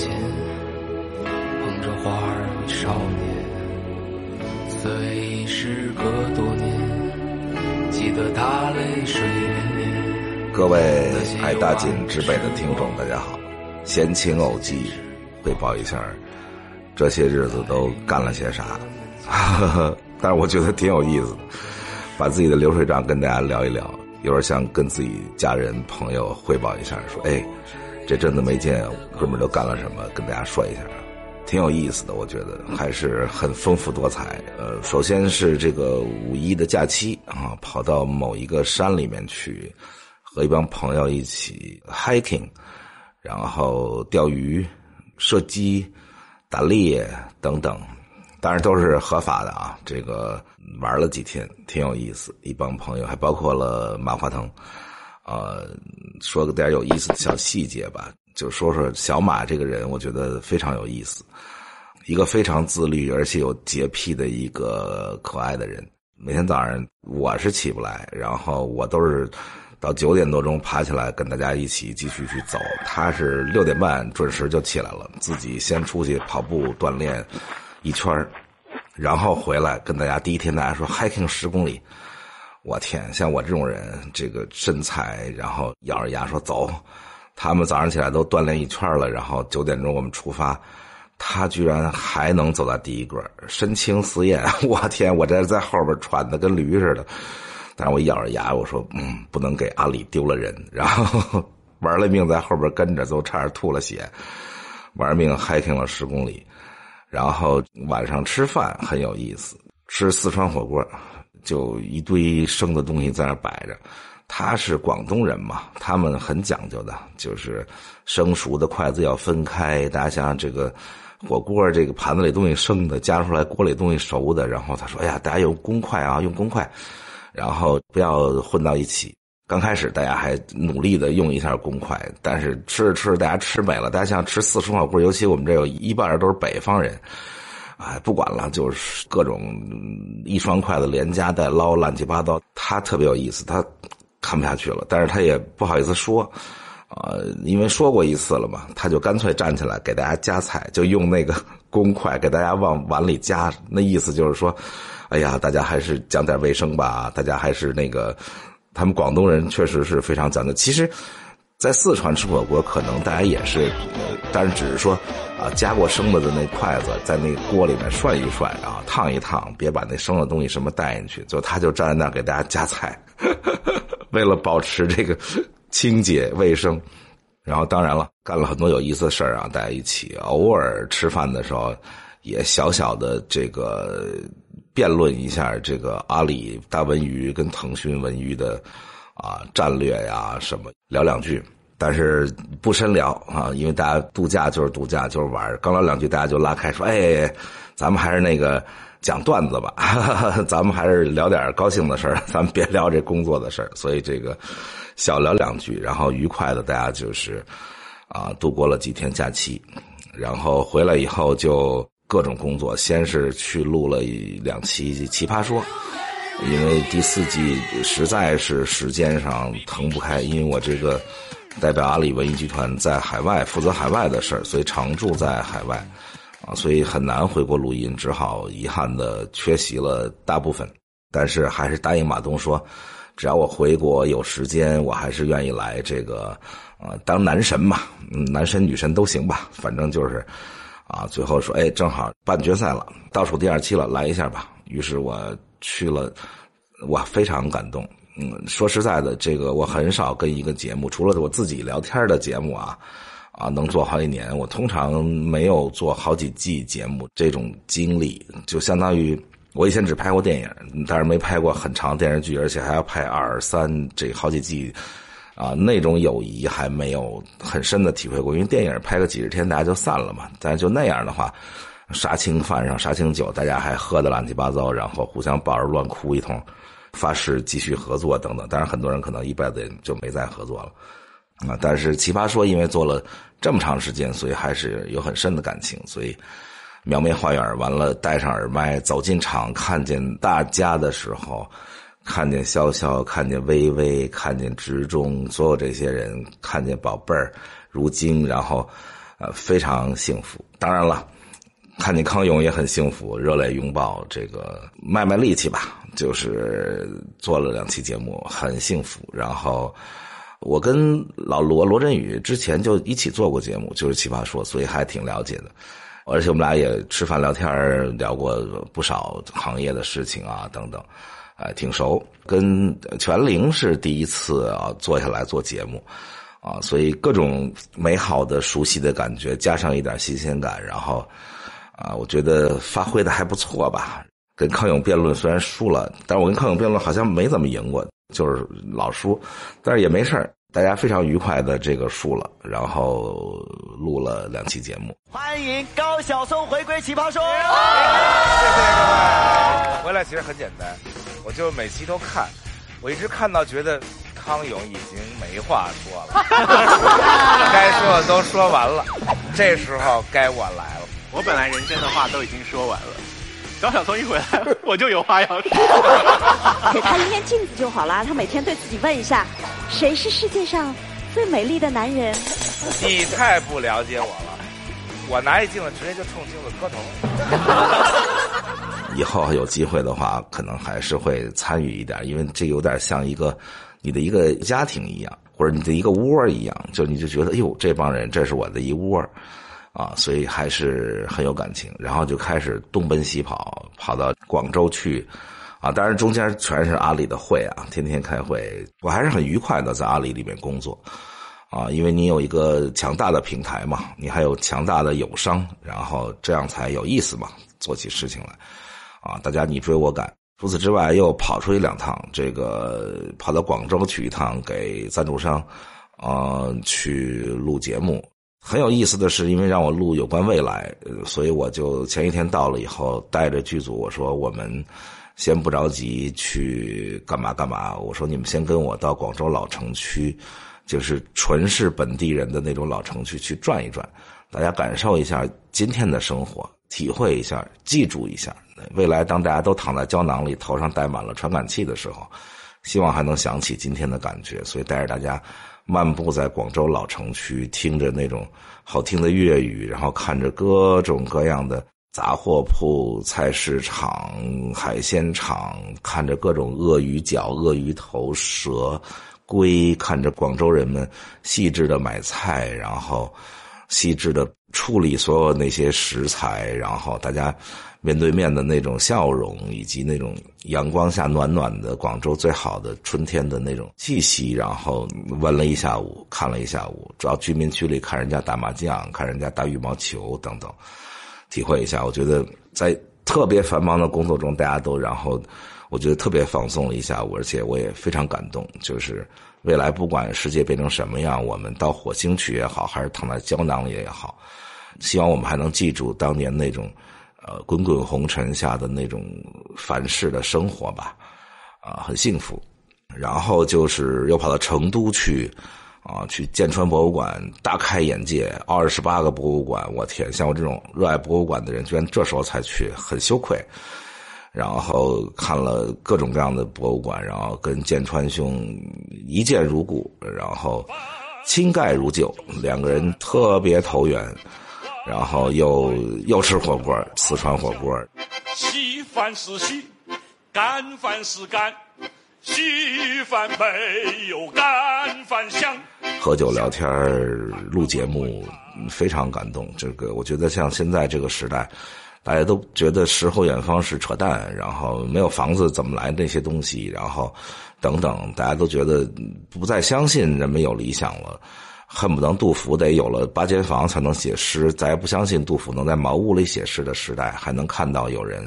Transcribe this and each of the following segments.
前，捧着花儿为少年。虽时隔多年，记得他泪水涟涟。各位爱大锦之北的听众，大家好，闲情偶记汇报一下，这些日子都干了些啥？但是我觉得挺有意思的，把自己的流水账跟大家聊一聊。有点想跟自己家人朋友汇报一下，说：“哎，这阵子没见，哥们儿都干了什么？跟大家说一下，挺有意思的。我觉得还是很丰富多彩。呃，首先是这个五一的假期啊，跑到某一个山里面去，和一帮朋友一起 hiking，然后钓鱼、射击、打猎等等。”当然都是合法的啊！这个玩了几天，挺有意思。一帮朋友，还包括了马化腾，呃，说个点有意思的小细节吧。就说说小马这个人，我觉得非常有意思。一个非常自律而且有洁癖的一个可爱的人。每天早上我是起不来，然后我都是到九点多钟爬起来跟大家一起继续去走。他是六点半准时就起来了，自己先出去跑步锻炼。一圈然后回来跟大家第一天大家说 hiking 十公里，我天，像我这种人，这个身材，然后咬着牙说走，他们早上起来都锻炼一圈了，然后九点钟我们出发，他居然还能走到第一个，身轻似燕，我天，我这在后边喘的跟驴似的，但是我咬着牙我说，嗯，不能给阿里丢了人，然后 玩了命在后边跟着，都差点吐了血，玩命 hiking 了十公里。然后晚上吃饭很有意思，吃四川火锅，就一堆生的东西在那摆着。他是广东人嘛，他们很讲究的，就是生熟的筷子要分开。大家想想这个火锅，这个盘子里东西生的，夹出来锅里东西熟的。然后他说：“哎呀，大家用公筷啊，用公筷，然后不要混到一起。”刚开始大家还努力的用一下公筷，但是吃着吃着大家吃美了。大家像吃四川火锅，尤其我们这有一半都是北方人，哎，不管了，就是各种一双筷子连夹带捞，乱七八糟。他特别有意思，他看不下去了，但是他也不好意思说，啊，因为说过一次了嘛，他就干脆站起来给大家夹菜，就用那个公筷给大家往碗里夹。那意思就是说，哎呀，大家还是讲点卫生吧，大家还是那个。他们广东人确实是非常讲究。其实，在四川吃火锅，可能大家也是，但是只是说，啊，夹过生的的那筷子在那锅里面涮一涮，啊烫一烫，别把那生的东西什么带进去。就他就站在那给大家夹菜，为了保持这个清洁卫生。然后当然了，干了很多有意思的事儿啊，大家一起偶尔吃饭的时候，也小小的这个。辩论一下这个阿里大文娱跟腾讯文娱的啊战略呀什么聊两句，但是不深聊啊，因为大家度假就是度假就是玩刚聊两句大家就拉开说，哎，咱们还是那个讲段子吧，咱们还是聊点 高兴的事儿，咱们别聊这工作的事儿。所以这个小聊两句，然后愉快的大家就是啊度过了几天假期，然后回来以后就。各种工作，先是去录了两期《奇葩说》，因为第四季实在是时间上腾不开，因为我这个代表阿里文艺集团在海外负责海外的事儿，所以常驻在海外，啊，所以很难回国录音，只好遗憾的缺席了大部分。但是还是答应马东说，只要我回国有时间，我还是愿意来这个，呃，当男神嘛，男神女神都行吧，反正就是。啊，最后说，哎，正好半决赛了，倒数第二期了，来一下吧。于是我去了，我，非常感动。嗯，说实在的，这个我很少跟一个节目，除了我自己聊天的节目啊，啊，能做好几年。我通常没有做好几季节目这种经历，就相当于我以前只拍过电影，但是没拍过很长电视剧，而且还要拍二三这好几季。啊，那种友谊还没有很深的体会过，因为电影拍个几十天大家就散了嘛。但就那样的话，杀青饭上杀青酒，大家还喝的乱七八糟，然后互相抱着乱哭一通，发誓继续合作等等。当然，很多人可能一辈子就没再合作了啊。但是奇葩说因为做了这么长时间，所以还是有很深的感情。所以描眉画眼完了，戴上耳麦走进场，看见大家的时候。看见潇潇，看见微微，看见执中，所有这些人，看见宝贝儿如今，然后，呃，非常幸福。当然了，看见康永也很幸福，热泪拥抱，这个卖卖力气吧，就是做了两期节目，很幸福。然后我跟老罗罗振宇之前就一起做过节目，就是《奇葩说》，所以还挺了解的。而且我们俩也吃饭聊天聊过不少行业的事情啊，等等，哎，挺熟。跟全玲是第一次啊，坐下来做节目。啊，所以各种美好的、熟悉的感觉，加上一点新鲜感，然后，啊，我觉得发挥的还不错吧。跟康永辩论虽然输了，但是我跟康永辩论好像没怎么赢过，就是老输，但是也没事儿大家非常愉快的这个输了，然后录了两期节目。欢迎高晓松回归《奇葩说》。谢谢各位，回来其实很简单，我就每期都看，我一直看到觉得。康永已经没话说了，该说的都说完了，这时候该我来了。我本来人生的话都已经说完了，高晓松一回来，我就有话要说。给他一面镜子就好了，他每天对自己问一下：谁是世界上最美丽的男人？你太不了解我了，我拿一镜子直接就冲镜子磕头。以后有机会的话，可能还是会参与一点，因为这有点像一个。你的一个家庭一样，或者你的一个窝一样，就你就觉得，哎呦，这帮人，这是我的一窝，啊，所以还是很有感情。然后就开始东奔西跑，跑到广州去，啊，当然中间全是阿里的会啊，天天开会，我还是很愉快的在阿里里面工作，啊，因为你有一个强大的平台嘛，你还有强大的友商，然后这样才有意思嘛，做起事情来，啊，大家你追我赶。除此之外，又跑出去两趟，这个跑到广州去一趟，给赞助商，呃，去录节目。很有意思的是，因为让我录有关未来，所以我就前一天到了以后，带着剧组我说：“我们先不着急去干嘛干嘛。”我说：“你们先跟我到广州老城区，就是纯是本地人的那种老城区去转一转，大家感受一下今天的生活。”体会一下，记住一下，未来当大家都躺在胶囊里，头上戴满了传感器的时候，希望还能想起今天的感觉。所以带着大家漫步在广州老城区，听着那种好听的粤语，然后看着各种各样的杂货铺、菜市场、海鲜场，看着各种鳄鱼脚、鳄鱼头、蛇、龟，看着广州人们细致的买菜，然后。细致的处理所有那些食材，然后大家面对面的那种笑容，以及那种阳光下暖暖的广州最好的春天的那种气息，然后闻了一下午，看了一下午，主要居民区里看人家打麻将，看人家打羽毛球等等，体会一下。我觉得在特别繁忙的工作中，大家都然后，我觉得特别放松了一下午，而且我也非常感动，就是。未来不管世界变成什么样，我们到火星去也好，还是躺在胶囊里也好，希望我们还能记住当年那种，呃，滚滚红尘下的那种凡事的生活吧，啊，很幸福。然后就是又跑到成都去，啊，去建川博物馆大开眼界，二十八个博物馆，我天，像我这种热爱博物馆的人，居然这时候才去，很羞愧。然后看了各种各样的博物馆，然后跟建川兄一见如故，然后亲盖如旧，两个人特别投缘，然后又又吃火锅，四川火锅。稀饭是稀，干饭是干，稀饭没有干饭香。喝酒聊天录节目，非常感动。这个我觉得像现在这个时代。大家都觉得诗和远方是扯淡，然后没有房子怎么来那些东西，然后等等，大家都觉得不再相信人们有理想了，恨不得杜甫得有了八间房才能写诗，咱也不相信杜甫能在茅屋里写诗的时代，还能看到有人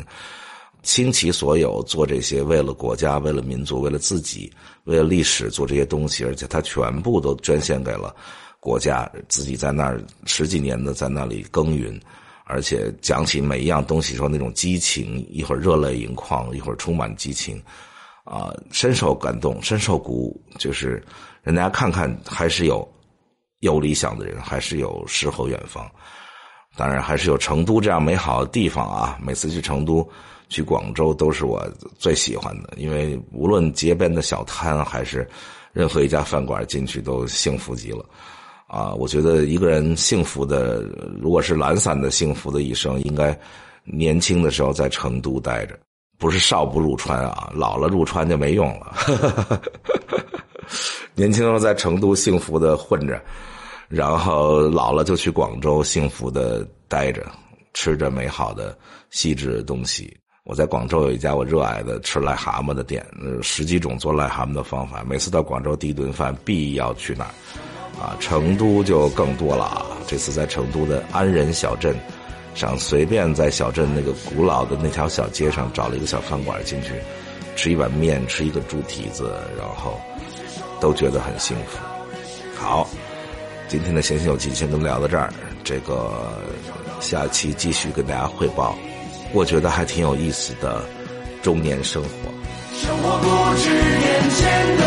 倾其所有做这些为了国家、为了民族、为了自己、为了历史做这些东西，而且他全部都捐献给了国家，自己在那儿十几年的在那里耕耘。而且讲起每一样东西，说那种激情，一会儿热泪盈眶，一会儿充满激情，啊，深受感动，深受鼓舞。就是让大家看看，还是有有理想的人，还是有诗和远方。当然，还是有成都这样美好的地方啊！每次去成都、去广州，都是我最喜欢的，因为无论街边的小摊，还是任何一家饭馆进去，都幸福极了。啊，我觉得一个人幸福的，如果是懒散的幸福的一生，应该年轻的时候在成都待着，不是少不入川啊，老了入川就没用了。年轻时候在成都幸福的混着，然后老了就去广州幸福的待着，吃着美好的细致的东西。我在广州有一家我热爱的吃癞蛤蟆的店，十几种做癞蛤蟆的方法。每次到广州第一顿饭必要去那儿，啊，成都就更多了啊。这次在成都的安仁小镇上，随便在小镇那个古老的那条小街上找了一个小饭馆进去，吃一碗面，吃一个猪蹄子，然后都觉得很幸福。好，今天的闲心有记先跟聊到这儿，这个下期继续跟大家汇报。我觉得还挺有意思的中年生活。生活不止眼前的。